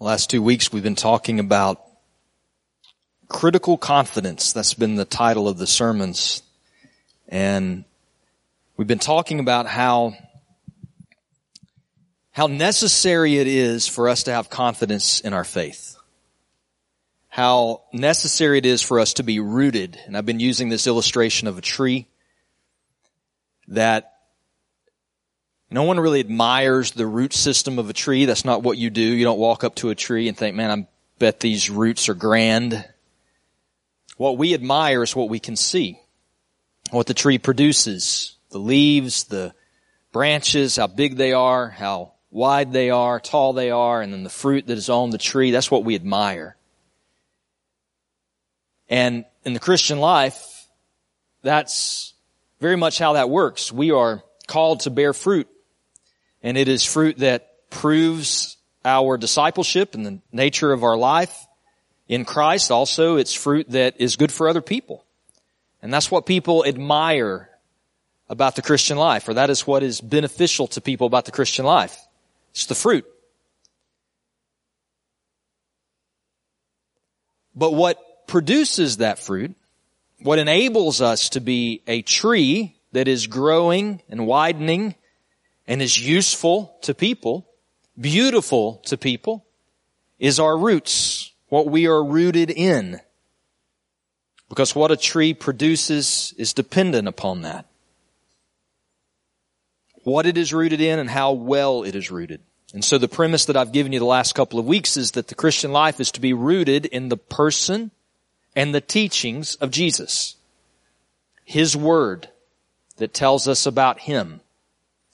last two weeks we've been talking about critical confidence. That's been the title of the sermons. And we've been talking about how, how necessary it is for us to have confidence in our faith. How necessary it is for us to be rooted. And I've been using this illustration of a tree that no one really admires the root system of a tree. That's not what you do. You don't walk up to a tree and think, man, I bet these roots are grand. What we admire is what we can see. What the tree produces. The leaves, the branches, how big they are, how wide they are, tall they are, and then the fruit that is on the tree. That's what we admire. And in the Christian life, that's very much how that works. We are called to bear fruit and it is fruit that proves our discipleship and the nature of our life in Christ. Also, it's fruit that is good for other people. And that's what people admire about the Christian life, or that is what is beneficial to people about the Christian life. It's the fruit. But what produces that fruit, what enables us to be a tree that is growing and widening and is useful to people, beautiful to people, is our roots, what we are rooted in. Because what a tree produces is dependent upon that. What it is rooted in and how well it is rooted. And so the premise that I've given you the last couple of weeks is that the Christian life is to be rooted in the person and the teachings of Jesus. His word that tells us about Him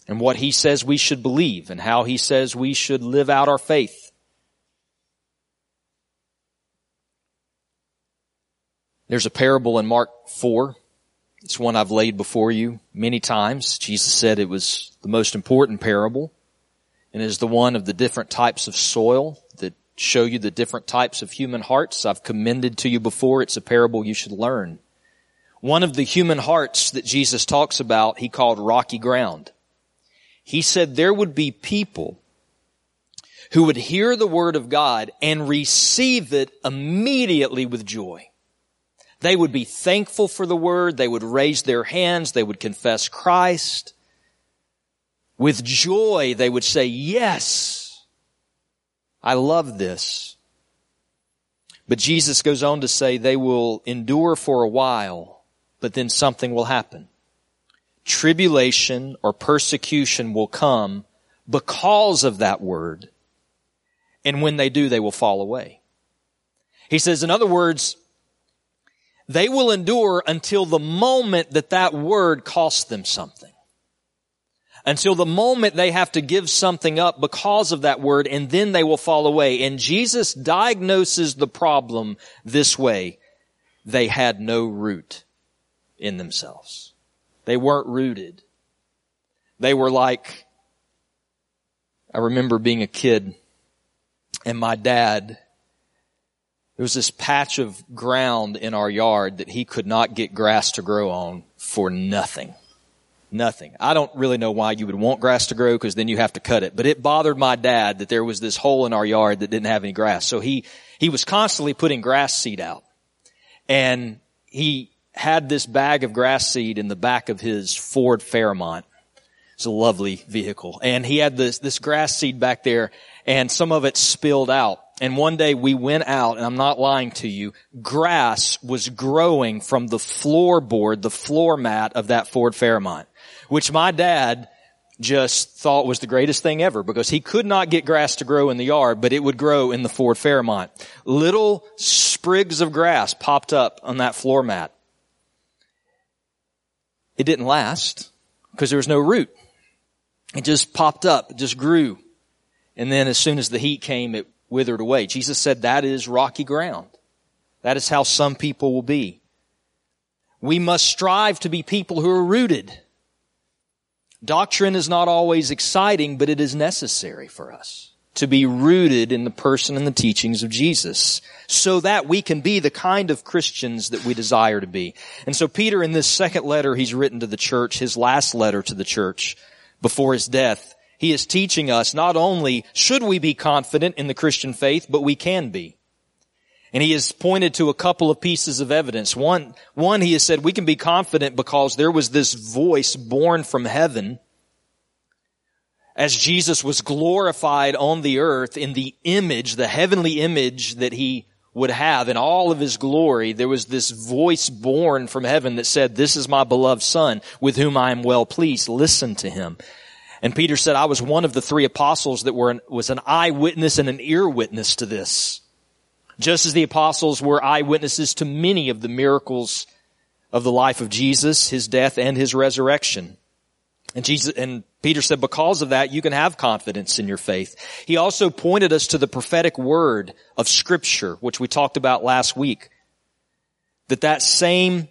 and what he says we should believe and how he says we should live out our faith. There's a parable in Mark 4. It's one I've laid before you many times. Jesus said it was the most important parable and is the one of the different types of soil that show you the different types of human hearts. I've commended to you before. It's a parable you should learn. One of the human hearts that Jesus talks about, he called rocky ground. He said there would be people who would hear the word of God and receive it immediately with joy. They would be thankful for the word. They would raise their hands. They would confess Christ. With joy, they would say, yes, I love this. But Jesus goes on to say they will endure for a while, but then something will happen tribulation or persecution will come because of that word. And when they do, they will fall away. He says, in other words, they will endure until the moment that that word costs them something. Until the moment they have to give something up because of that word and then they will fall away. And Jesus diagnoses the problem this way. They had no root in themselves. They weren't rooted. They were like, I remember being a kid and my dad, there was this patch of ground in our yard that he could not get grass to grow on for nothing. Nothing. I don't really know why you would want grass to grow because then you have to cut it. But it bothered my dad that there was this hole in our yard that didn't have any grass. So he, he was constantly putting grass seed out. And he had this bag of grass seed in the back of his Ford Fairmont. It's a lovely vehicle. And he had this, this grass seed back there and some of it spilled out. And one day we went out, and I'm not lying to you, grass was growing from the floorboard, the floor mat of that Ford Fairmont, which my dad just thought was the greatest thing ever because he could not get grass to grow in the yard, but it would grow in the Ford Fairmont. Little sprigs of grass popped up on that floor mat. It didn't last because there was no root. It just popped up, it just grew. And then as soon as the heat came, it withered away. Jesus said that is rocky ground. That is how some people will be. We must strive to be people who are rooted. Doctrine is not always exciting, but it is necessary for us to be rooted in the person and the teachings of Jesus so that we can be the kind of Christians that we desire to be. And so Peter in this second letter he's written to the church, his last letter to the church before his death, he is teaching us not only should we be confident in the Christian faith, but we can be. And he has pointed to a couple of pieces of evidence. One, one, he has said we can be confident because there was this voice borne from heaven as Jesus was glorified on the earth in the image, the heavenly image that he would have in all of his glory. There was this voice borne from heaven that said, this is my beloved son with whom I am well pleased. Listen to him. And Peter said, I was one of the three apostles that were, an, was an eyewitness and an ear witness to this just as the apostles were eyewitnesses to many of the miracles of the life of Jesus, his death and his resurrection. And Jesus, and Peter said, because of that, you can have confidence in your faith. He also pointed us to the prophetic word of scripture, which we talked about last week. That that same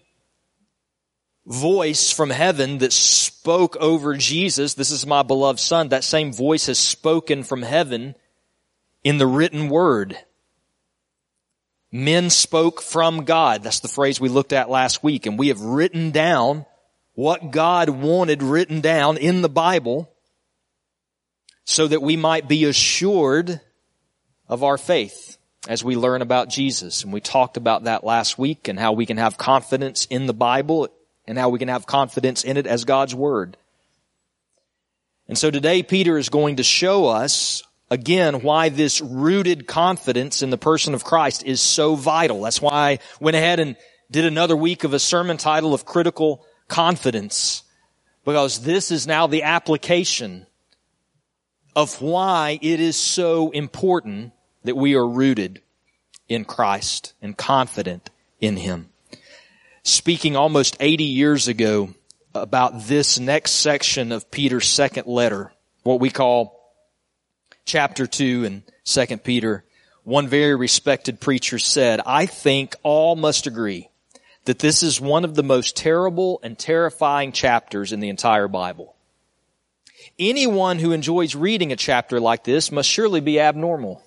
voice from heaven that spoke over Jesus, this is my beloved son, that same voice has spoken from heaven in the written word. Men spoke from God. That's the phrase we looked at last week. And we have written down what God wanted written down in the Bible so that we might be assured of our faith as we learn about Jesus. And we talked about that last week and how we can have confidence in the Bible and how we can have confidence in it as God's Word. And so today Peter is going to show us again why this rooted confidence in the person of Christ is so vital. That's why I went ahead and did another week of a sermon title of critical confidence because this is now the application of why it is so important that we are rooted in Christ and confident in Him. Speaking almost 80 years ago about this next section of Peter's second letter, what we call chapter 2 and 2 Peter, one very respected preacher said, I think all must agree that this is one of the most terrible and terrifying chapters in the entire Bible. Anyone who enjoys reading a chapter like this must surely be abnormal.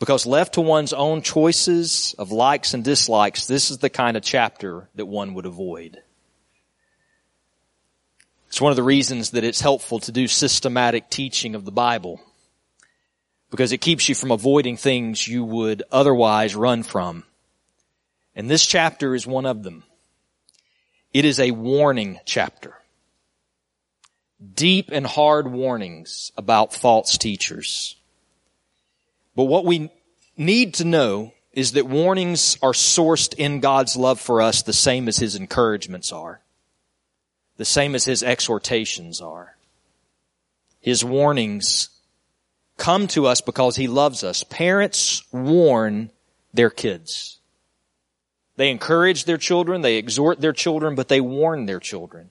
Because left to one's own choices of likes and dislikes, this is the kind of chapter that one would avoid. It's one of the reasons that it's helpful to do systematic teaching of the Bible. Because it keeps you from avoiding things you would otherwise run from. And this chapter is one of them. It is a warning chapter. Deep and hard warnings about false teachers. But what we need to know is that warnings are sourced in God's love for us the same as His encouragements are the same as his exhortations are. His warnings come to us because he loves us. Parents warn their kids. They encourage their children, they exhort their children, but they warn their children.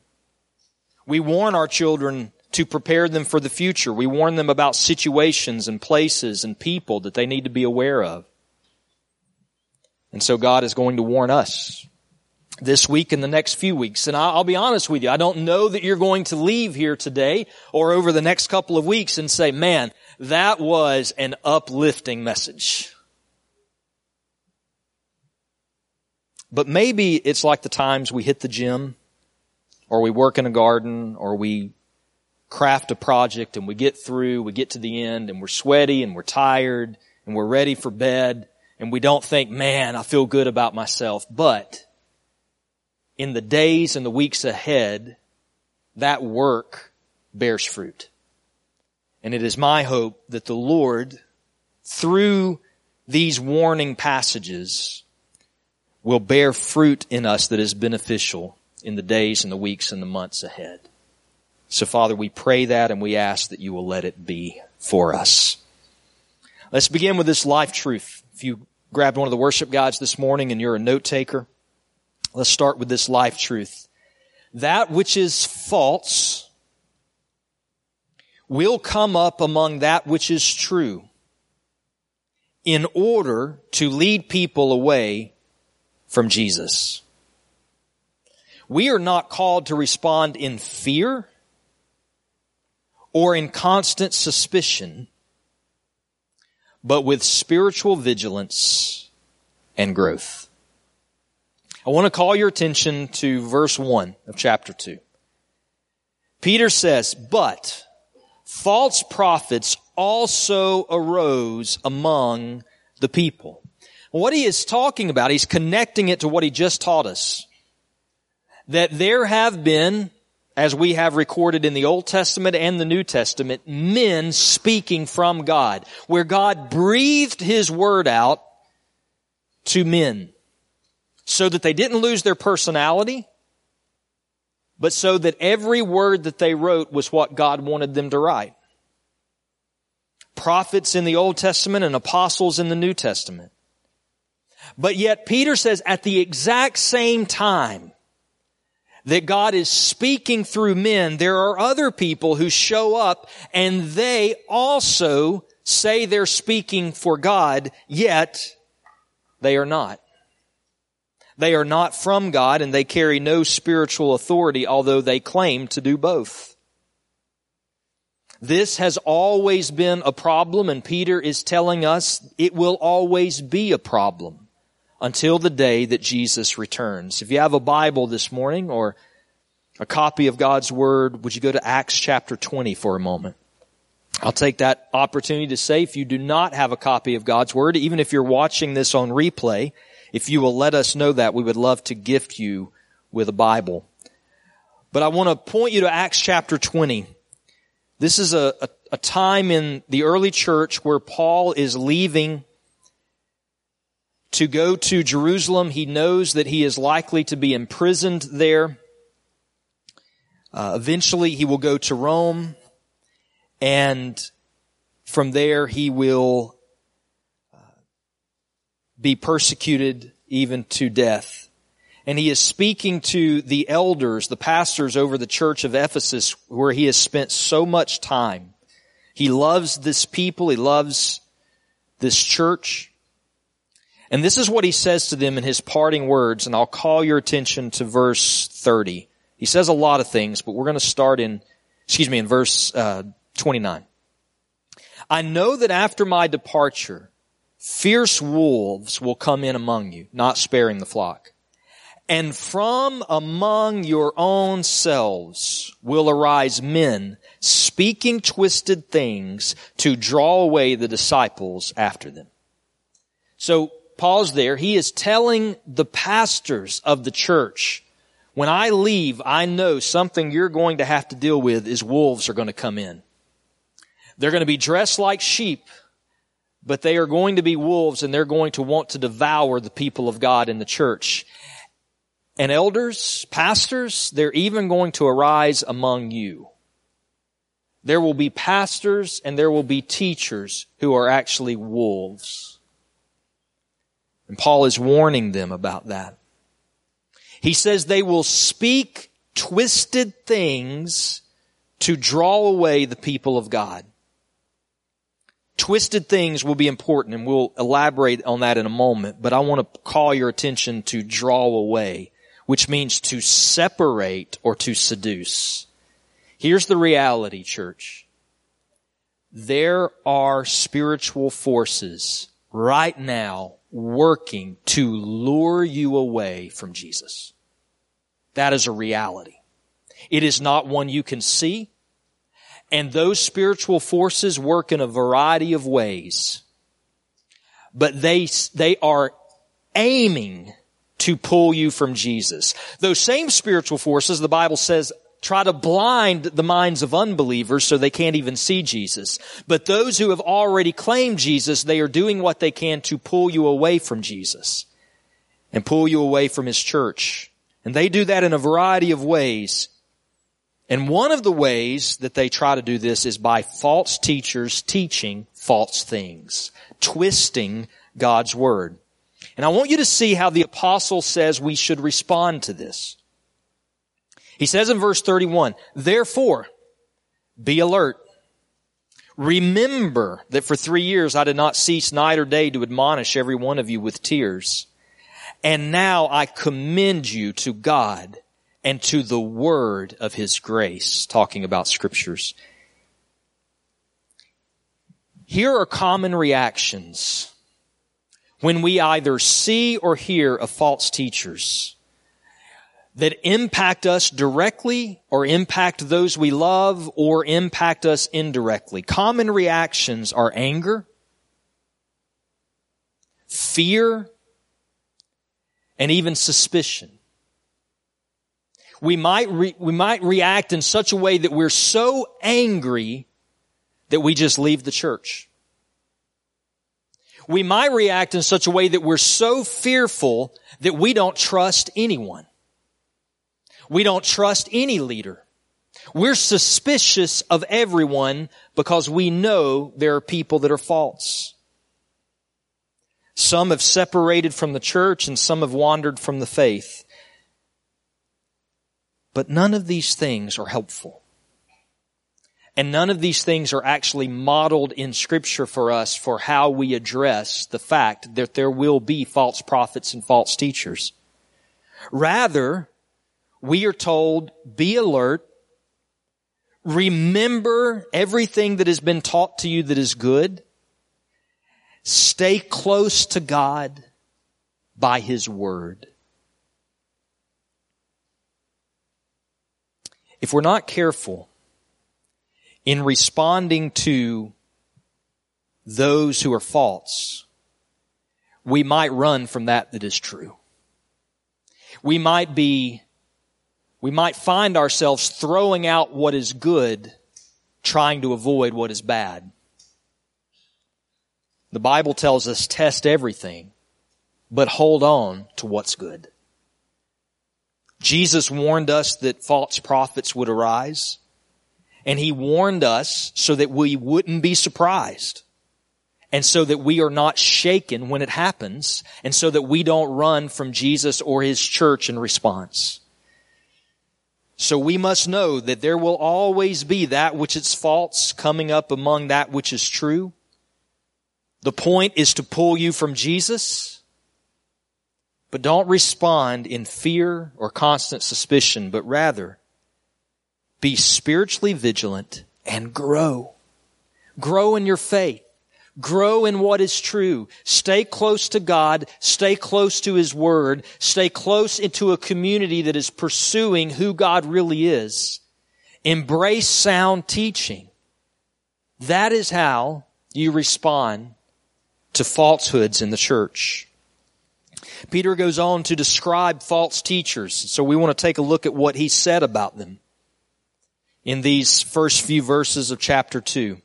We warn our children to prepare them for the future. We warn them about situations and places and people that they need to be aware of. And so God is going to warn us this week and the next few weeks. And I'll be honest with you, I don't know that you're going to leave here today or over the next couple of weeks and say, man, that was an uplifting message. But maybe it's like the times we hit the gym or we work in a garden or we craft a project and we get through, we get to the end and we're sweaty and we're tired and we're ready for bed and we don't think, man, I feel good about myself. But in the days and the weeks ahead, that work bears fruit. And it is my hope that the Lord, through these warning passages, will bear fruit in us that is beneficial in the days and the weeks and the months ahead. So Father, we pray that and we ask that you will let it be for us. Let's begin with this life truth. If you grabbed one of the worship guides this morning and you're a note taker, Let's start with this life truth. That which is false will come up among that which is true in order to lead people away from Jesus. We are not called to respond in fear or in constant suspicion, but with spiritual vigilance and growth. I want to call your attention to verse 1 of chapter 2. Peter says, But false prophets also arose among the people. What he is talking about, he's connecting it to what he just taught us. That there have been, as we have recorded in the Old Testament and the New Testament, men speaking from God, where God breathed his word out to men so that they didn't lose their personality, but so that every word that they wrote was what God wanted them to write. Prophets in the Old Testament and apostles in the New Testament. But yet Peter says at the exact same time that God is speaking through men, there are other people who show up and they also say they're speaking for God, yet they are not. They are not from God and they carry no spiritual authority, although they claim to do both. This has always been a problem and Peter is telling us it will always be a problem until the day that Jesus returns. If you have a Bible this morning or a copy of God's Word, would you go to Acts chapter 20 for a moment? I'll take that opportunity to say if you do not have a copy of God's Word, even if you're watching this on replay, if you will let us know that, we would love to gift you with a Bible. But I want to point you to Acts chapter 20. This is a, a, a time in the early church where Paul is leaving to go to Jerusalem. He knows that he is likely to be imprisoned there. Uh, eventually he will go to Rome and from there he will be persecuted even to death. And he is speaking to the elders, the pastors over the church of Ephesus where he has spent so much time. He loves this people. He loves this church. And this is what he says to them in his parting words, and I'll call your attention to verse 30. He says a lot of things, but we're going to start in, excuse me, in verse uh, 29. I know that after my departure, Fierce wolves will come in among you, not sparing the flock. And from among your own selves will arise men speaking twisted things to draw away the disciples after them. So pause there. He is telling the pastors of the church, when I leave, I know something you're going to have to deal with is wolves are going to come in. They're going to be dressed like sheep but they are going to be wolves and they're going to want to devour the people of God in the church. And elders, pastors, they're even going to arise among you. There will be pastors and there will be teachers who are actually wolves. And Paul is warning them about that. He says they will speak twisted things to draw away the people of God. Twisted things will be important and we'll elaborate on that in a moment, but I want to call your attention to draw away, which means to separate or to seduce. Here's the reality, church. There are spiritual forces right now working to lure you away from Jesus. That is a reality. It is not one you can see. And those spiritual forces work in a variety of ways. But they, they are aiming to pull you from Jesus. Those same spiritual forces, the Bible says, try to blind the minds of unbelievers so they can't even see Jesus. But those who have already claimed Jesus, they are doing what they can to pull you away from Jesus and pull you away from His church. And they do that in a variety of ways. And one of the ways that they try to do this is by false teachers teaching false things, twisting God's word. And I want you to see how the apostle says we should respond to this. He says in verse 31, therefore, be alert. Remember that for three years I did not cease night or day to admonish every one of you with tears. And now I commend you to God and to the word of his grace, talking about scriptures. Here are common reactions when we either see or hear of false teachers. That impact us directly or impact those we love or impact us indirectly. Common reactions are anger, fear, and even suspicion. We might, re- we might react in such a way that we're so angry that we just leave the church. We might react in such a way that we're so fearful that we don't trust anyone. We don't trust any leader. We're suspicious of everyone because we know there are people that are false. Some have separated from the church and some have wandered from the faith. But none of these things are helpful. And none of these things are actually modeled in scripture for us for how we address the fact that there will be false prophets and false teachers. Rather, we are told, be alert, remember everything that has been taught to you that is good, stay close to God by His Word. If we're not careful in responding to those who are false, we might run from that that is true. We might be we might find ourselves throwing out what is good, trying to avoid what is bad. The Bible tells us test everything, but hold on to what's good. Jesus warned us that false prophets would arise, and he warned us so that we wouldn't be surprised, and so that we are not shaken when it happens, and so that we don't run from Jesus or his church in response. So we must know that there will always be that which is false coming up among that which is true. The point is to pull you from Jesus, but don't respond in fear or constant suspicion, but rather be spiritually vigilant and grow. Grow in your faith. Grow in what is true. Stay close to God. Stay close to His Word. Stay close into a community that is pursuing who God really is. Embrace sound teaching. That is how you respond to falsehoods in the church. Peter goes on to describe false teachers. So we want to take a look at what he said about them in these first few verses of chapter 2.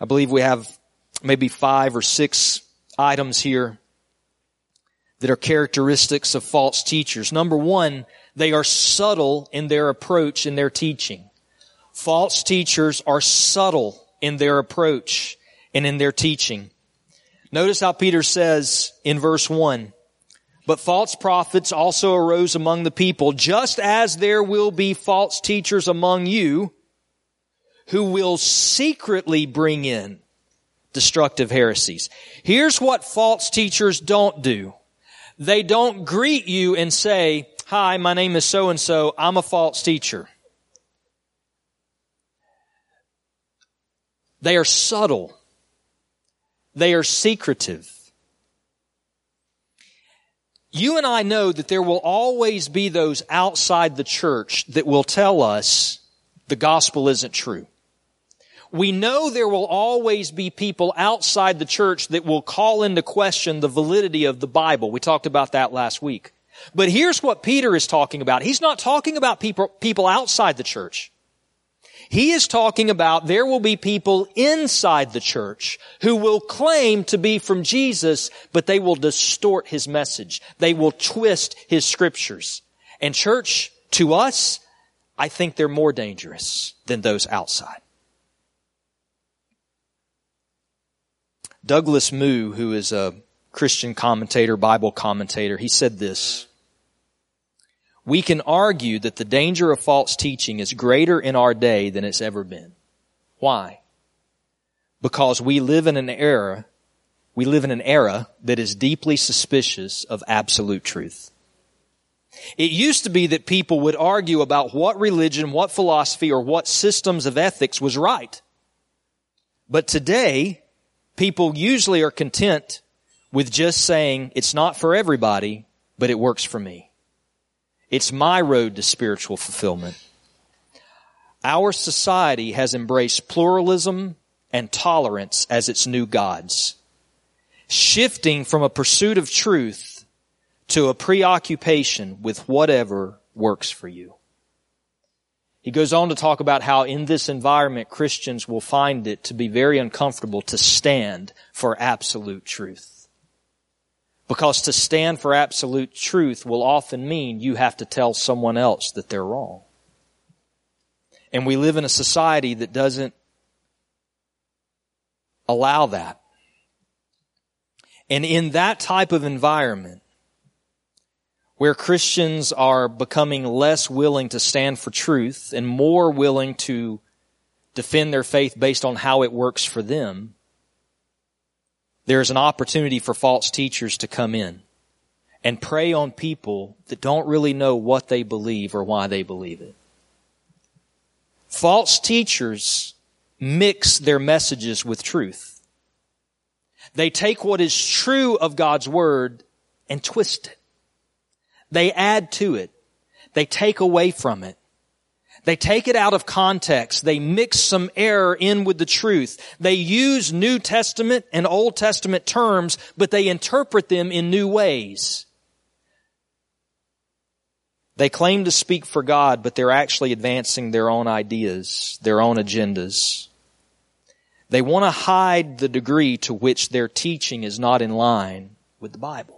I believe we have maybe five or six items here that are characteristics of false teachers. Number one, they are subtle in their approach in their teaching. False teachers are subtle in their approach and in their teaching. Notice how Peter says in verse one, but false prophets also arose among the people, just as there will be false teachers among you who will secretly bring in destructive heresies. Here's what false teachers don't do. They don't greet you and say, hi, my name is so and so, I'm a false teacher. They are subtle. They are secretive. You and I know that there will always be those outside the church that will tell us the gospel isn't true. We know there will always be people outside the church that will call into question the validity of the Bible. We talked about that last week. But here's what Peter is talking about. He's not talking about people, people outside the church. He is talking about there will be people inside the church who will claim to be from Jesus, but they will distort his message. They will twist his scriptures. And church, to us, I think they're more dangerous than those outside. Douglas Moo, who is a Christian commentator, Bible commentator, he said this. We can argue that the danger of false teaching is greater in our day than it's ever been. Why? Because we live in an era, we live in an era that is deeply suspicious of absolute truth. It used to be that people would argue about what religion, what philosophy, or what systems of ethics was right. But today, people usually are content with just saying, it's not for everybody, but it works for me. It's my road to spiritual fulfillment. Our society has embraced pluralism and tolerance as its new gods, shifting from a pursuit of truth to a preoccupation with whatever works for you. He goes on to talk about how in this environment Christians will find it to be very uncomfortable to stand for absolute truth. Because to stand for absolute truth will often mean you have to tell someone else that they're wrong. And we live in a society that doesn't allow that. And in that type of environment, where Christians are becoming less willing to stand for truth and more willing to defend their faith based on how it works for them, there's an opportunity for false teachers to come in and prey on people that don't really know what they believe or why they believe it. False teachers mix their messages with truth. They take what is true of God's Word and twist it. They add to it. They take away from it. They take it out of context. They mix some error in with the truth. They use New Testament and Old Testament terms, but they interpret them in new ways. They claim to speak for God, but they're actually advancing their own ideas, their own agendas. They want to hide the degree to which their teaching is not in line with the Bible.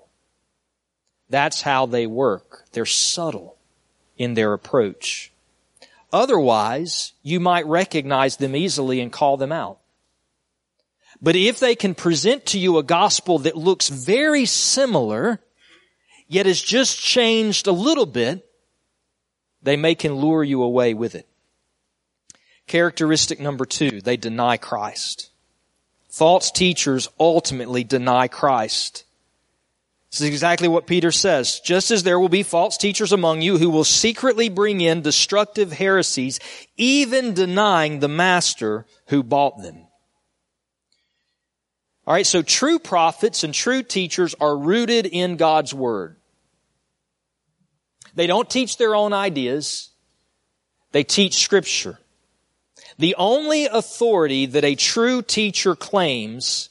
That's how they work. They're subtle in their approach. Otherwise, you might recognize them easily and call them out. But if they can present to you a gospel that looks very similar, yet has just changed a little bit, they may can lure you away with it. Characteristic number two, they deny Christ. False teachers ultimately deny Christ. This is exactly what Peter says. Just as there will be false teachers among you who will secretly bring in destructive heresies, even denying the master who bought them. Alright, so true prophets and true teachers are rooted in God's Word. They don't teach their own ideas. They teach Scripture. The only authority that a true teacher claims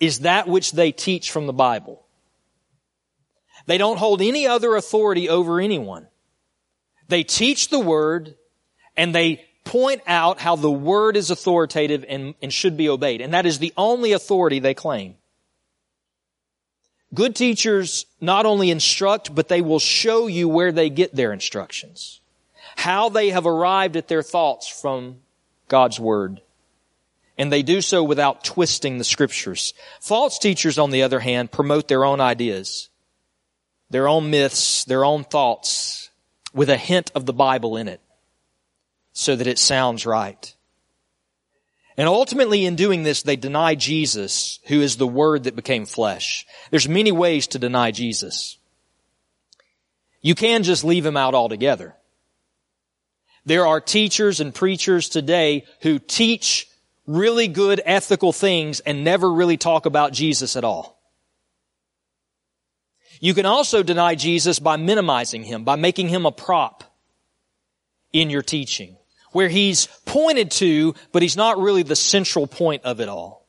is that which they teach from the Bible. They don't hold any other authority over anyone. They teach the word and they point out how the word is authoritative and, and should be obeyed. And that is the only authority they claim. Good teachers not only instruct, but they will show you where they get their instructions. How they have arrived at their thoughts from God's Word. And they do so without twisting the Scriptures. False teachers, on the other hand, promote their own ideas their own myths, their own thoughts, with a hint of the Bible in it, so that it sounds right. And ultimately in doing this, they deny Jesus, who is the Word that became flesh. There's many ways to deny Jesus. You can just leave him out altogether. There are teachers and preachers today who teach really good ethical things and never really talk about Jesus at all. You can also deny Jesus by minimizing him, by making him a prop in your teaching, where he's pointed to, but he's not really the central point of it all.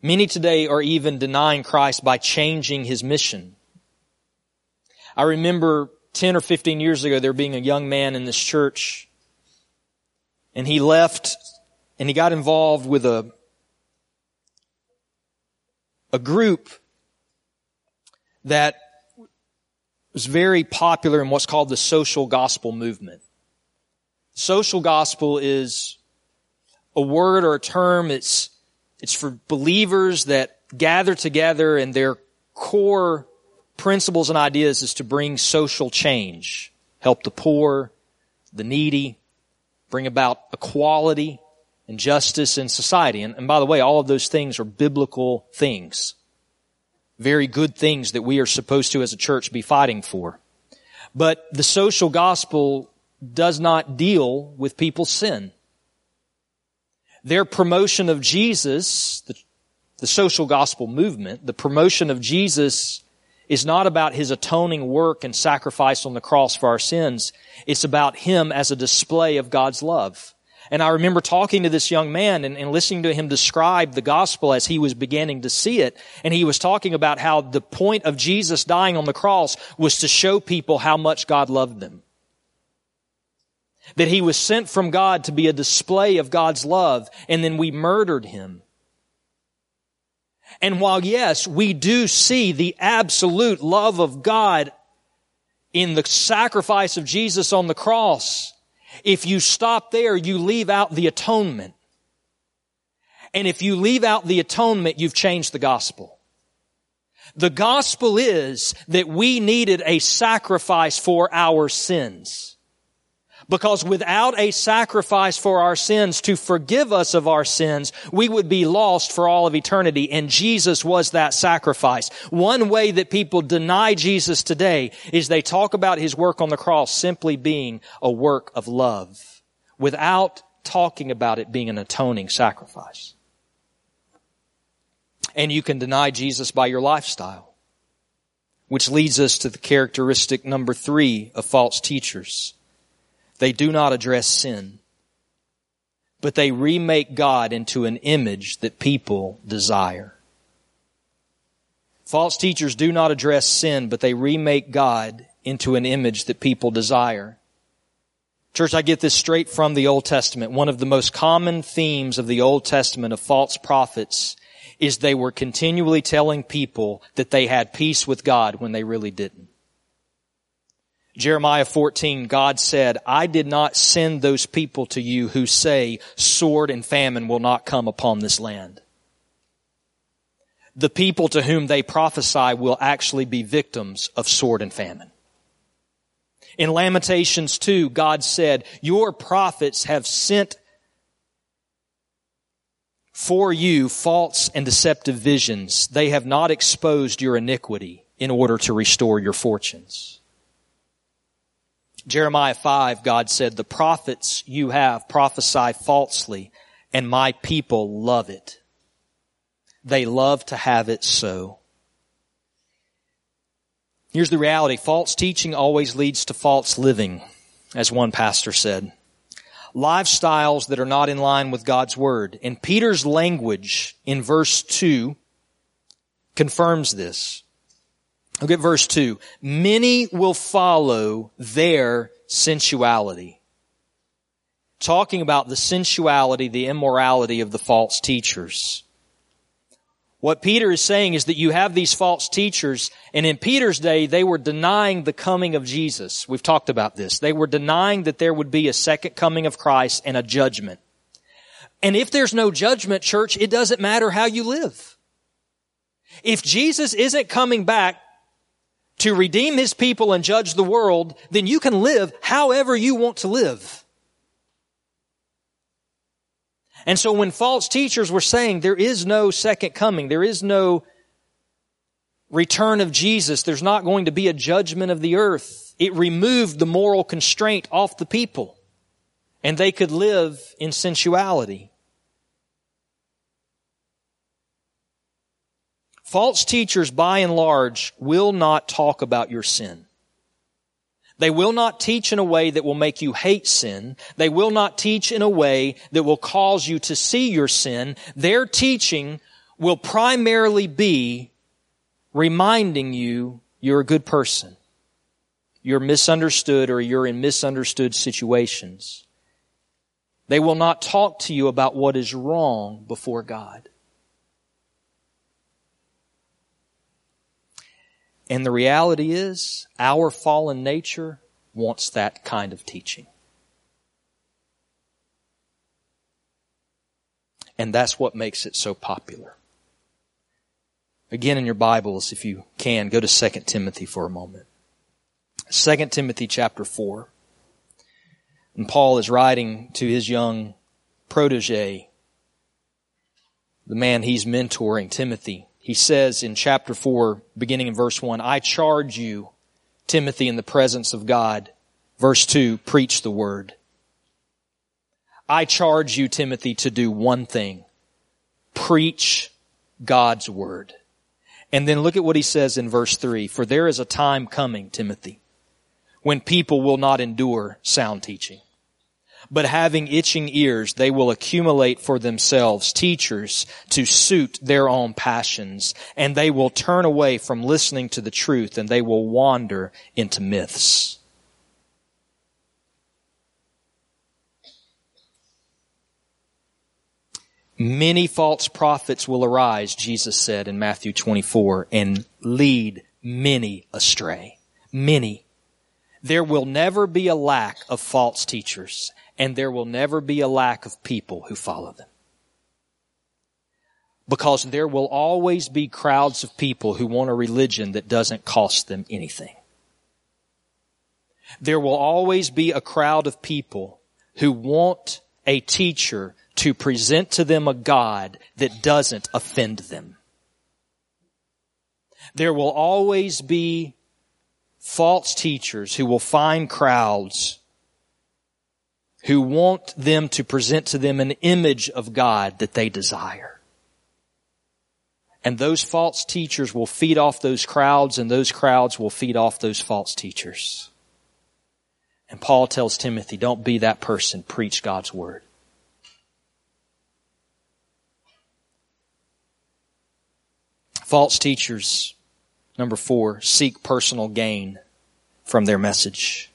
Many today are even denying Christ by changing his mission. I remember 10 or 15 years ago there being a young man in this church and he left and he got involved with a a group that was very popular in what's called the social gospel movement. Social gospel is a word or a term. It's, it's for believers that gather together and their core principles and ideas is to bring social change, help the poor, the needy, bring about equality, and justice in society. And, and by the way, all of those things are biblical things. Very good things that we are supposed to as a church be fighting for. But the social gospel does not deal with people's sin. Their promotion of Jesus, the, the social gospel movement, the promotion of Jesus is not about his atoning work and sacrifice on the cross for our sins. It's about him as a display of God's love. And I remember talking to this young man and, and, listening to him describe the gospel as he was beginning to see it. And he was talking about how the point of Jesus dying on the cross was to show people how much God loved them. That he was sent from God to be a display of God's love, and then we murdered him. And while yes, we do see the absolute love of God in the sacrifice of Jesus on the cross, if you stop there, you leave out the atonement. And if you leave out the atonement, you've changed the gospel. The gospel is that we needed a sacrifice for our sins. Because without a sacrifice for our sins to forgive us of our sins, we would be lost for all of eternity. And Jesus was that sacrifice. One way that people deny Jesus today is they talk about his work on the cross simply being a work of love without talking about it being an atoning sacrifice. And you can deny Jesus by your lifestyle, which leads us to the characteristic number three of false teachers they do not address sin, but they remake God into an image that people desire. False teachers do not address sin, but they remake God into an image that people desire. Church, I get this straight from the Old Testament. One of the most common themes of the Old Testament of false prophets is they were continually telling people that they had peace with God when they really didn't. Jeremiah 14, God said, I did not send those people to you who say sword and famine will not come upon this land. The people to whom they prophesy will actually be victims of sword and famine. In Lamentations 2, God said, your prophets have sent for you false and deceptive visions. They have not exposed your iniquity in order to restore your fortunes. Jeremiah 5, God said, the prophets you have prophesy falsely and my people love it. They love to have it so. Here's the reality. False teaching always leads to false living, as one pastor said. Lifestyles that are not in line with God's Word. And Peter's language in verse 2 confirms this. Look at verse 2. Many will follow their sensuality. Talking about the sensuality, the immorality of the false teachers. What Peter is saying is that you have these false teachers, and in Peter's day, they were denying the coming of Jesus. We've talked about this. They were denying that there would be a second coming of Christ and a judgment. And if there's no judgment, church, it doesn't matter how you live. If Jesus isn't coming back to redeem his people and judge the world, then you can live however you want to live. And so when false teachers were saying there is no second coming, there is no return of Jesus, there's not going to be a judgment of the earth, it removed the moral constraint off the people. And they could live in sensuality. False teachers, by and large, will not talk about your sin. They will not teach in a way that will make you hate sin. They will not teach in a way that will cause you to see your sin. Their teaching will primarily be reminding you you're a good person. You're misunderstood or you're in misunderstood situations. They will not talk to you about what is wrong before God. And the reality is, our fallen nature wants that kind of teaching. And that's what makes it so popular. Again, in your Bibles, if you can, go to 2 Timothy for a moment. 2 Timothy chapter 4. And Paul is writing to his young protege, the man he's mentoring, Timothy he says in chapter 4, beginning in verse 1, I charge you, Timothy, in the presence of God. Verse 2, preach the word. I charge you, Timothy, to do one thing. Preach God's word. And then look at what he says in verse 3. For there is a time coming, Timothy, when people will not endure sound teaching. But having itching ears, they will accumulate for themselves teachers to suit their own passions, and they will turn away from listening to the truth, and they will wander into myths. Many false prophets will arise, Jesus said in Matthew 24, and lead many astray. Many. There will never be a lack of false teachers, and there will never be a lack of people who follow them. Because there will always be crowds of people who want a religion that doesn't cost them anything. There will always be a crowd of people who want a teacher to present to them a God that doesn't offend them. There will always be false teachers who will find crowds who want them to present to them an image of God that they desire. And those false teachers will feed off those crowds and those crowds will feed off those false teachers. And Paul tells Timothy, don't be that person. Preach God's word. False teachers, number four, seek personal gain from their message.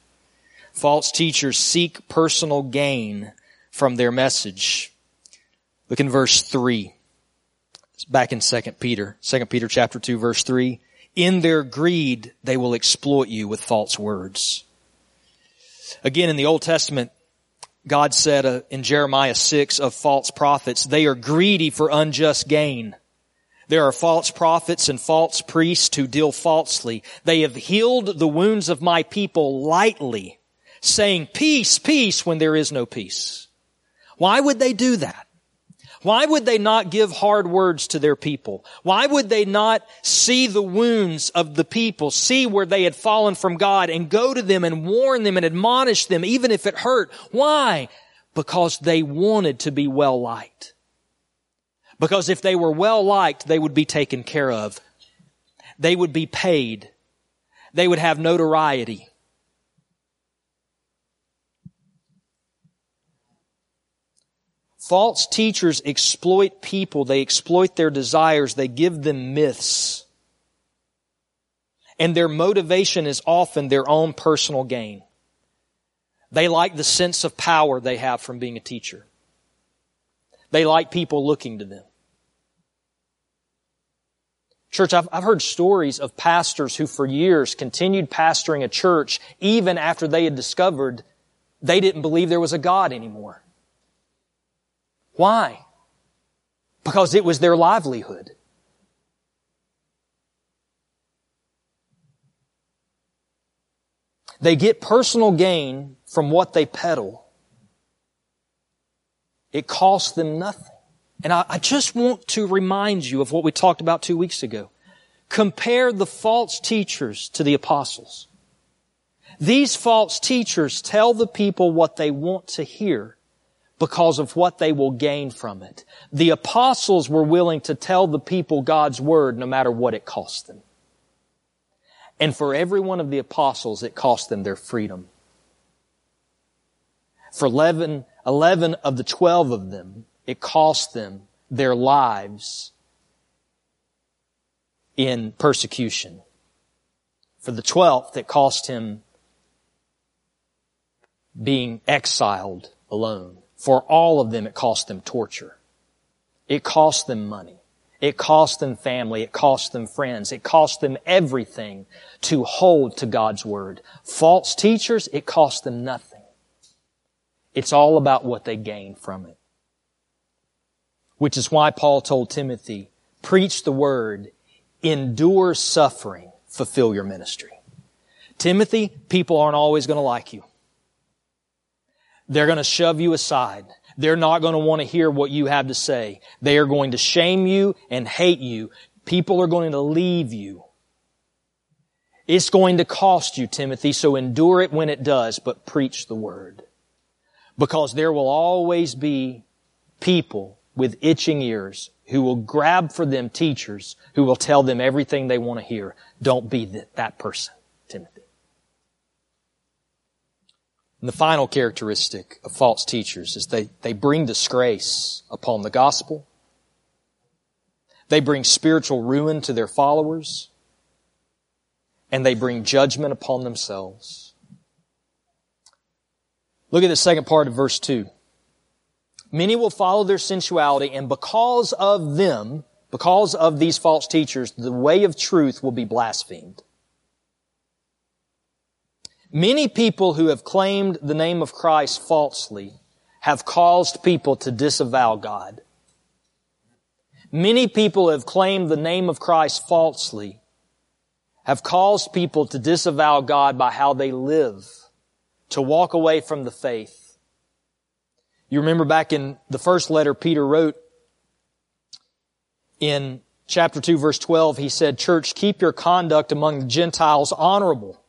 False teachers seek personal gain from their message. Look in verse three. It's back in 2 Peter, 2 Peter chapter 2 verse 3. In their greed, they will exploit you with false words. Again, in the Old Testament, God said uh, in Jeremiah 6 of false prophets, they are greedy for unjust gain. There are false prophets and false priests who deal falsely. They have healed the wounds of my people lightly, saying peace, peace when there is no peace. Why would they do that? Why would they not give hard words to their people? Why would they not see the wounds of the people, see where they had fallen from God and go to them and warn them and admonish them even if it hurt? Why? Because they wanted to be well liked. Because if they were well liked, they would be taken care of. They would be paid. They would have notoriety. False teachers exploit people. They exploit their desires. They give them myths. And their motivation is often their own personal gain. They like the sense of power they have from being a teacher. They like people looking to them. Church, I've, I've heard stories of pastors who for years continued pastoring a church even after they had discovered they didn't believe there was a God anymore. Why? Because it was their livelihood. They get personal gain from what they peddle. It costs them nothing. And I, I just want to remind you of what we talked about two weeks ago. Compare the false teachers to the apostles. These false teachers tell the people what they want to hear because of what they will gain from it. The apostles were willing to tell the people God's word no matter what it cost them. And for every one of the apostles, it cost them their freedom. For 11, 11 of the 12 of them, it cost them their lives in persecution. For the twelfth, it cost him being exiled alone. For all of them, it cost them torture. It cost them money. It cost them family. It cost them friends. It cost them everything to hold to God's Word. False teachers, it cost them nothing. It's all about what they gain from it. Which is why Paul told Timothy, preach the word, endure suffering, fulfill your ministry. Timothy, people aren't always going to like you. They're going to shove you aside. They're not going to want to hear what you have to say. They are going to shame you and hate you. People are going to leave you. It's going to cost you, Timothy, so endure it when it does, but preach the word. Because there will always be people with itching ears who will grab for them teachers who will tell them everything they want to hear. Don't be that person, Timothy. And the final characteristic of false teachers is they, they bring disgrace upon the gospel. They bring spiritual ruin to their followers. And they bring judgment upon themselves. Look at the second part of verse 2. Many will follow their sensuality, and because of them, because of these false teachers, the way of truth will be blasphemed. Many people who have claimed the name of Christ falsely have caused people to disavow God. Many people have claimed the name of Christ falsely have caused people to disavow God by how they live, to walk away from the faith. You remember back in the first letter Peter wrote in chapter 2 verse 12, he said, Church, keep your conduct among the Gentiles honorable,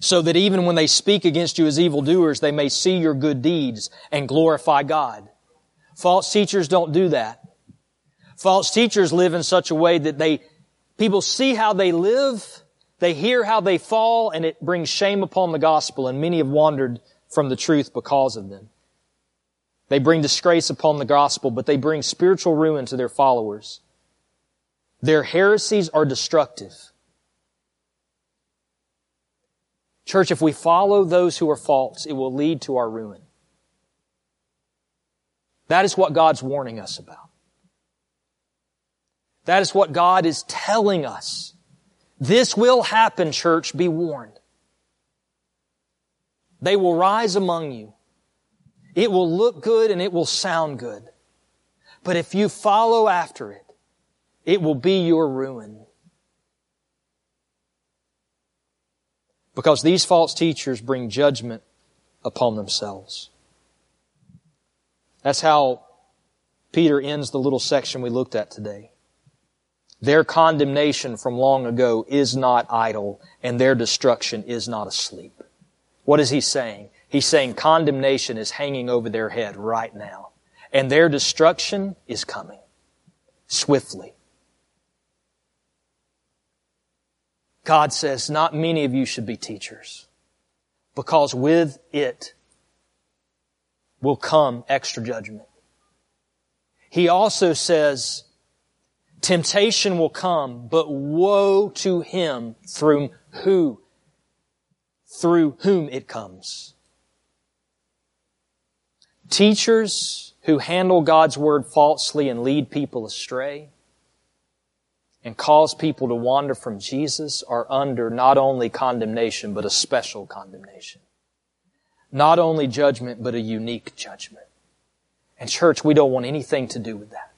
so that even when they speak against you as evildoers, they may see your good deeds and glorify God. False teachers don't do that. False teachers live in such a way that they, people see how they live, they hear how they fall, and it brings shame upon the gospel, and many have wandered from the truth because of them. They bring disgrace upon the gospel, but they bring spiritual ruin to their followers. Their heresies are destructive. Church, if we follow those who are false, it will lead to our ruin. That is what God's warning us about. That is what God is telling us. This will happen, church, be warned. They will rise among you. It will look good and it will sound good. But if you follow after it, it will be your ruin. Because these false teachers bring judgment upon themselves. That's how Peter ends the little section we looked at today. Their condemnation from long ago is not idle, and their destruction is not asleep. What is he saying? He's saying condemnation is hanging over their head right now. And their destruction is coming swiftly. God says, not many of you should be teachers because with it will come extra judgment. He also says, temptation will come, but woe to him through who, through whom it comes. Teachers who handle God's word falsely and lead people astray and cause people to wander from Jesus are under not only condemnation, but a special condemnation. Not only judgment, but a unique judgment. And church, we don't want anything to do with that.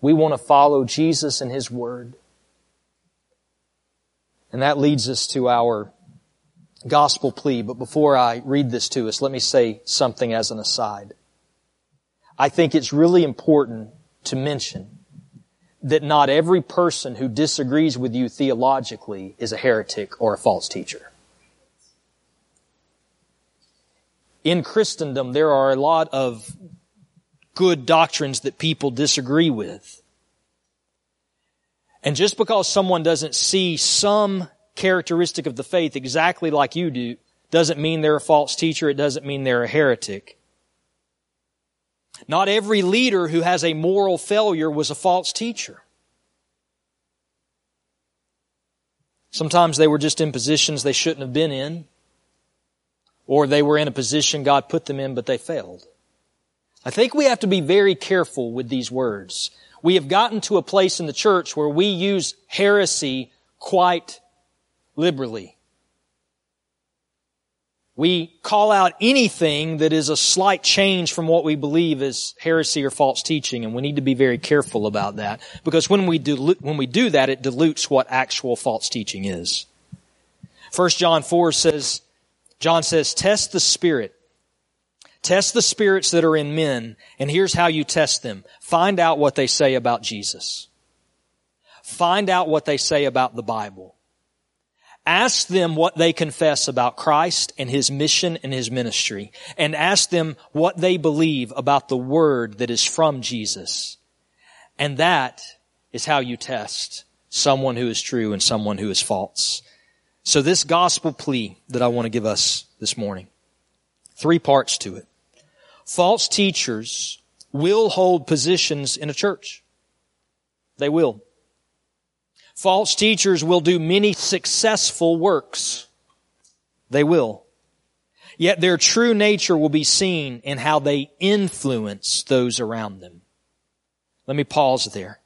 We want to follow Jesus and His Word. And that leads us to our gospel plea, but before I read this to us, let me say something as an aside. I think it's really important to mention that not every person who disagrees with you theologically is a heretic or a false teacher. In Christendom, there are a lot of good doctrines that people disagree with. And just because someone doesn't see some characteristic of the faith exactly like you do doesn't mean they're a false teacher. It doesn't mean they're a heretic. Not every leader who has a moral failure was a false teacher. Sometimes they were just in positions they shouldn't have been in, or they were in a position God put them in, but they failed. I think we have to be very careful with these words. We have gotten to a place in the church where we use heresy quite liberally. We call out anything that is a slight change from what we believe is heresy or false teaching, and we need to be very careful about that because when we do, when we do that, it dilutes what actual false teaching is. 1 John 4 says, John says, test the spirit. Test the spirits that are in men, and here's how you test them. Find out what they say about Jesus. Find out what they say about the Bible. Ask them what they confess about Christ and His mission and His ministry. And ask them what they believe about the word that is from Jesus. And that is how you test someone who is true and someone who is false. So this gospel plea that I want to give us this morning, three parts to it. False teachers will hold positions in a church. They will. False teachers will do many successful works. They will. Yet their true nature will be seen in how they influence those around them. Let me pause there.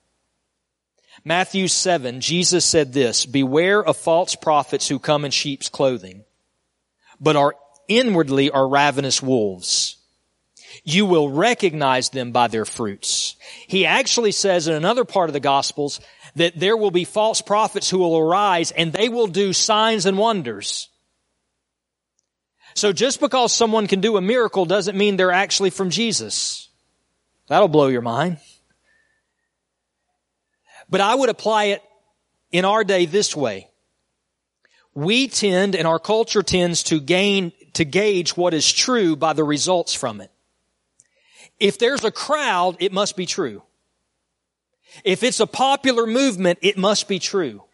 Matthew 7, Jesus said this, Beware of false prophets who come in sheep's clothing, but are inwardly are ravenous wolves. You will recognize them by their fruits. He actually says in another part of the Gospels that there will be false prophets who will arise and they will do signs and wonders. So just because someone can do a miracle doesn't mean they're actually from Jesus. That'll blow your mind. But I would apply it in our day this way. We tend and our culture tends to gain, to gauge what is true by the results from it. If there's a crowd, it must be true. If it's a popular movement, it must be true.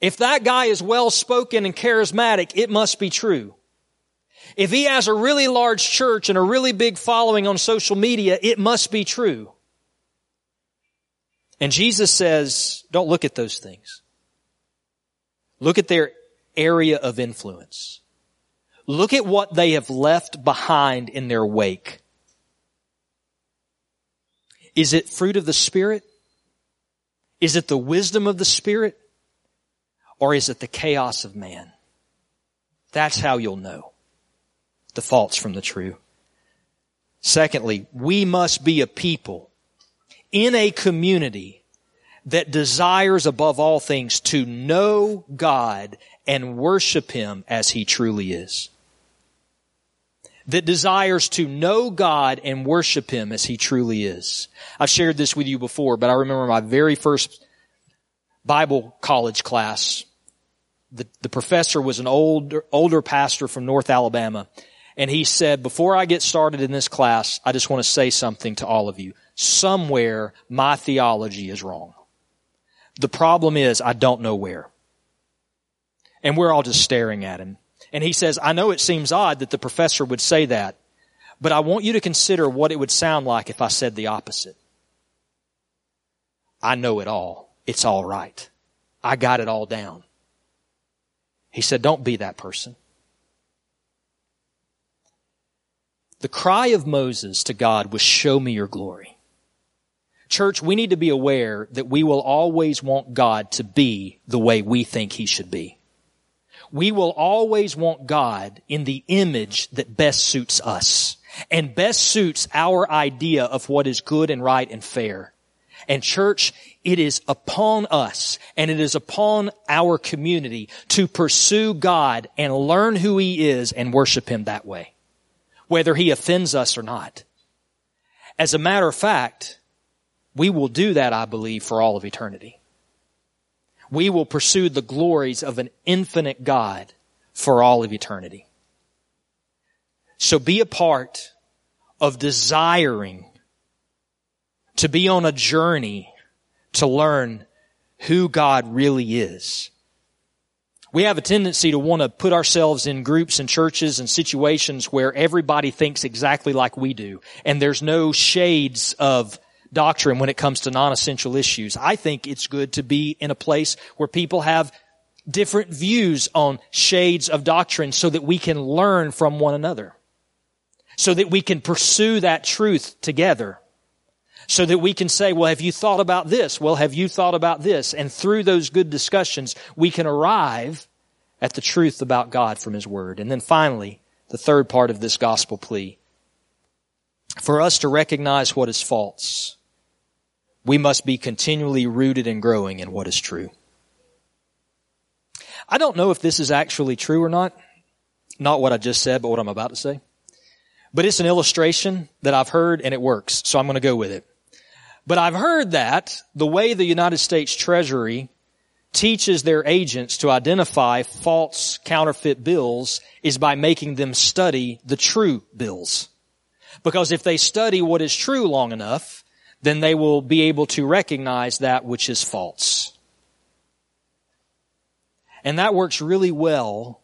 If that guy is well spoken and charismatic, it must be true. If he has a really large church and a really big following on social media, it must be true. And Jesus says, don't look at those things. Look at their area of influence. Look at what they have left behind in their wake. Is it fruit of the Spirit? Is it the wisdom of the Spirit? Or is it the chaos of man? That's how you'll know the false from the true. Secondly, we must be a people in a community that desires above all things to know God and worship Him as He truly is that desires to know God and worship Him as He truly is. I've shared this with you before, but I remember my very first Bible college class. The, the professor was an older, older pastor from North Alabama. And he said, before I get started in this class, I just want to say something to all of you. Somewhere my theology is wrong. The problem is I don't know where. And we're all just staring at him. And he says, I know it seems odd that the professor would say that, but I want you to consider what it would sound like if I said the opposite. I know it all. It's all right. I got it all down. He said, don't be that person. The cry of Moses to God was, show me your glory. Church, we need to be aware that we will always want God to be the way we think he should be we will always want God in the image that best suits us and best suits our idea of what is good and right and fair. And church, it is upon us and it is upon our community to pursue God and learn who He is and worship Him that way, whether He offends us or not. As a matter of fact, we will do that, I believe, for all of eternity we will pursue the glories of an infinite God for all of eternity. So be a part of desiring to be on a journey to learn who God really is. We have a tendency to want to put ourselves in groups and churches and situations where everybody thinks exactly like we do. And there's no shades of doctrine when it comes to non-essential issues. I think it's good to be in a place where people have different views on shades of doctrine so that we can learn from one another. So that we can pursue that truth together. So that we can say, well, have you thought about this? Well, have you thought about this? And through those good discussions, we can arrive at the truth about God from His Word. And then finally, the third part of this gospel plea. For us to recognize what is false we must be continually rooted and growing in what is true. I don't know if this is actually true or not. Not what I just said, but what I'm about to say. But it's an illustration that I've heard and it works, so I'm going to go with it. But I've heard that the way the United States Treasury teaches their agents to identify false counterfeit bills is by making them study the true bills. Because if they study what is true long enough, then they will be able to recognize that which is false. And that works really well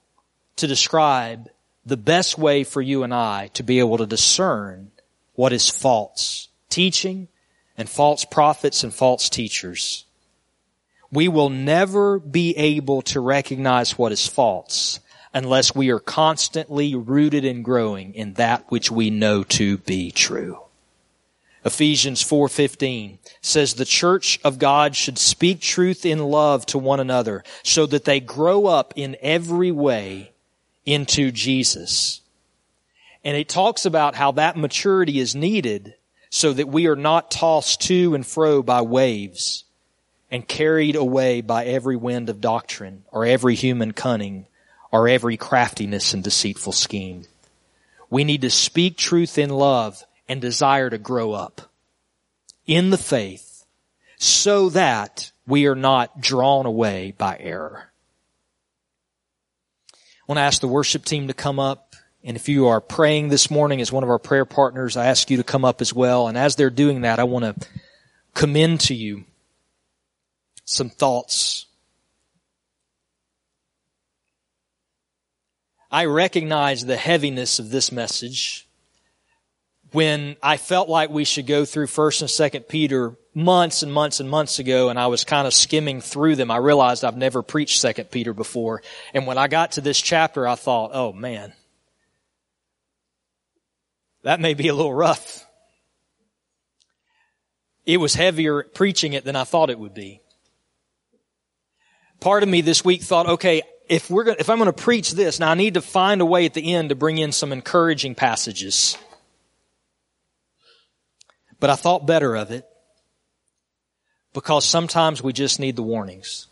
to describe the best way for you and I to be able to discern what is false teaching and false prophets and false teachers. We will never be able to recognize what is false unless we are constantly rooted and growing in that which we know to be true. Ephesians 4:15 says the church of God should speak truth in love to one another so that they grow up in every way into Jesus. And it talks about how that maturity is needed so that we are not tossed to and fro by waves and carried away by every wind of doctrine or every human cunning or every craftiness and deceitful scheme. We need to speak truth in love and desire to grow up in the faith so that we are not drawn away by error. I want to ask the worship team to come up. And if you are praying this morning as one of our prayer partners, I ask you to come up as well. And as they're doing that, I want to commend to you some thoughts. I recognize the heaviness of this message when I felt like we should go through first and second Peter months and months and months ago and I was kind of skimming through them, I realized I've never preached second Peter before. And when I got to this chapter, I thought, oh man, that may be a little rough. It was heavier preaching it than I thought it would be. Part of me this week thought, okay, if we're going if I'm going to preach this, now I need to find a way at the end to bring in some encouraging passages. But I thought better of it because sometimes we just need the warnings.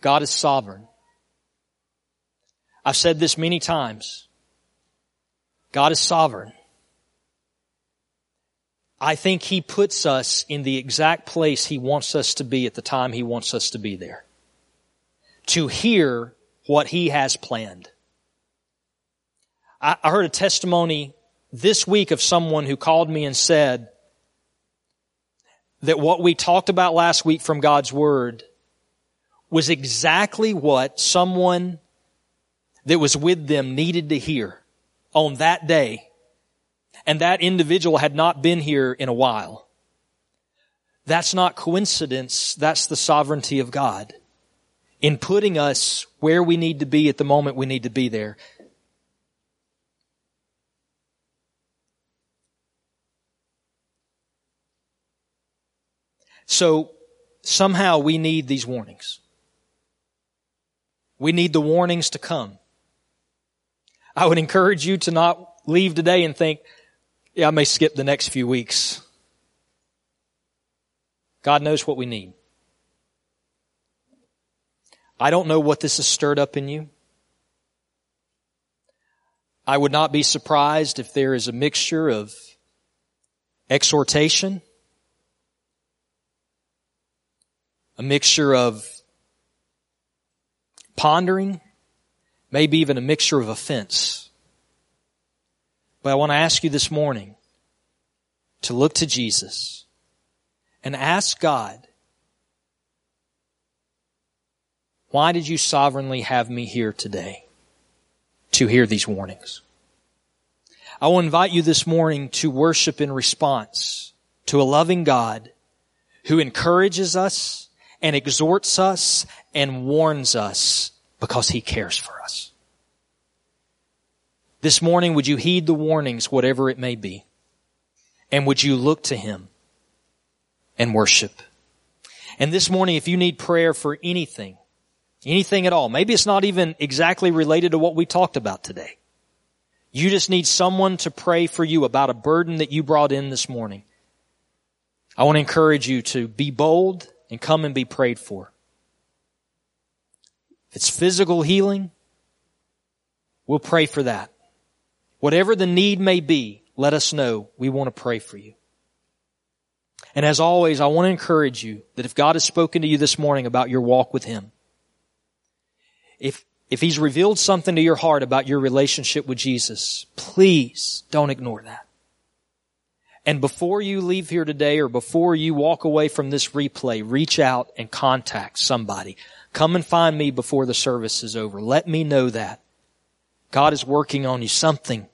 God is sovereign. I've said this many times. God is sovereign. I think He puts us in the exact place He wants us to be at the time He wants us to be there. To hear what He has planned. I, heard a testimony this week of someone who called me and said that what we talked about last week from God's Word was exactly what someone that was with them needed to hear on that day. And that individual had not been here in a while. That's not coincidence. That's the sovereignty of God in putting us where we need to be at the moment we need to be there. So somehow we need these warnings. We need the warnings to come. I would encourage you to not leave today and think, yeah, I may skip the next few weeks. God knows what we need. I don't know what this has stirred up in you. I would not be surprised if there is a mixture of exhortation a mixture of pondering, maybe even a mixture of offense. But I want to ask you this morning to look to Jesus and ask God, why did you sovereignly have me here today to hear these warnings? I will invite you this morning to worship in response to a loving God who encourages us, and exhorts us and warns us because he cares for us. This morning, would you heed the warnings, whatever it may be? And would you look to him and worship? And this morning, if you need prayer for anything, anything at all, maybe it's not even exactly related to what we talked about today. You just need someone to pray for you about a burden that you brought in this morning. I want to encourage you to be bold and come and be prayed for. If it's physical healing, we'll pray for that. Whatever the need may be, let us know. We want to pray for you. And as always, I want to encourage you that if God has spoken to you this morning about your walk with Him, if, if He's revealed something to your heart about your relationship with Jesus, please don't ignore that. And before you leave here today or before you walk away from this replay, reach out and contact somebody. Come and find me before the service is over. Let me know that. God is working on you something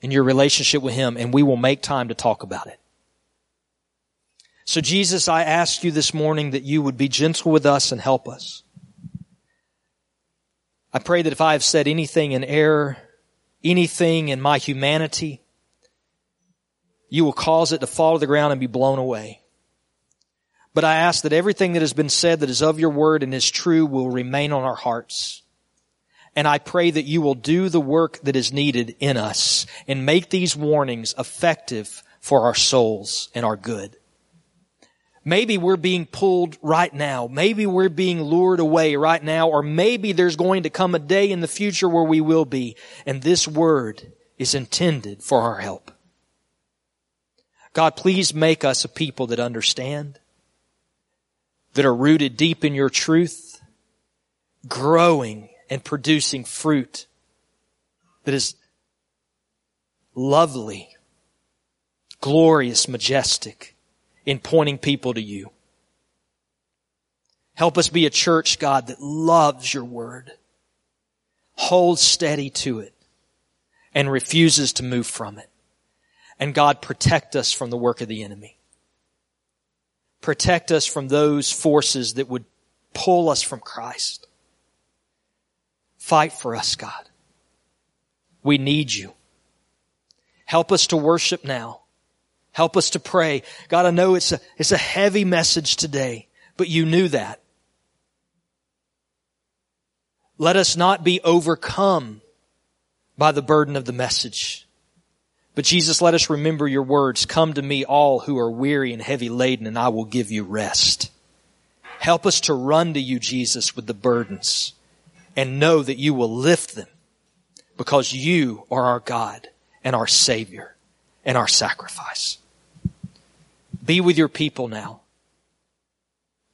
in your relationship with Him and we will make time to talk about it. So Jesus, I ask you this morning that you would be gentle with us and help us. I pray that if I have said anything in error, anything in my humanity, you will cause it to fall to the ground and be blown away. But I ask that everything that has been said that is of your word and is true will remain on our hearts. And I pray that you will do the work that is needed in us and make these warnings effective for our souls and our good. Maybe we're being pulled right now. Maybe we're being lured away right now, or maybe there's going to come a day in the future where we will be, and this word is intended for our help. God, please make us a people that understand, that are rooted deep in your truth, growing and producing fruit that is lovely, glorious, majestic in pointing people to you. Help us be a church, God, that loves your word, holds steady to it, and refuses to move from it. And God, protect us from the work of the enemy. Protect us from those forces that would pull us from Christ. Fight for us, God. We need you. Help us to worship now. Help us to pray. God, I know it's a, it's a heavy message today, but you knew that. Let us not be overcome by the burden of the message. But Jesus, let us remember your words. Come to me all who are weary and heavy laden and I will give you rest. Help us to run to you, Jesus, with the burdens and know that you will lift them because you are our God and our Savior and our sacrifice. Be with your people now.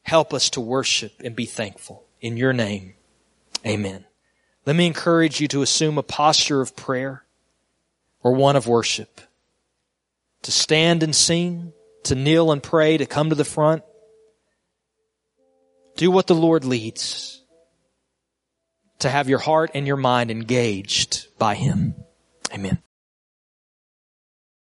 Help us to worship and be thankful. In your name, amen. Let me encourage you to assume a posture of prayer or one of worship. To stand and sing, to kneel and pray, to come to the front. Do what the Lord leads. To have your heart and your mind engaged by Him. Amen.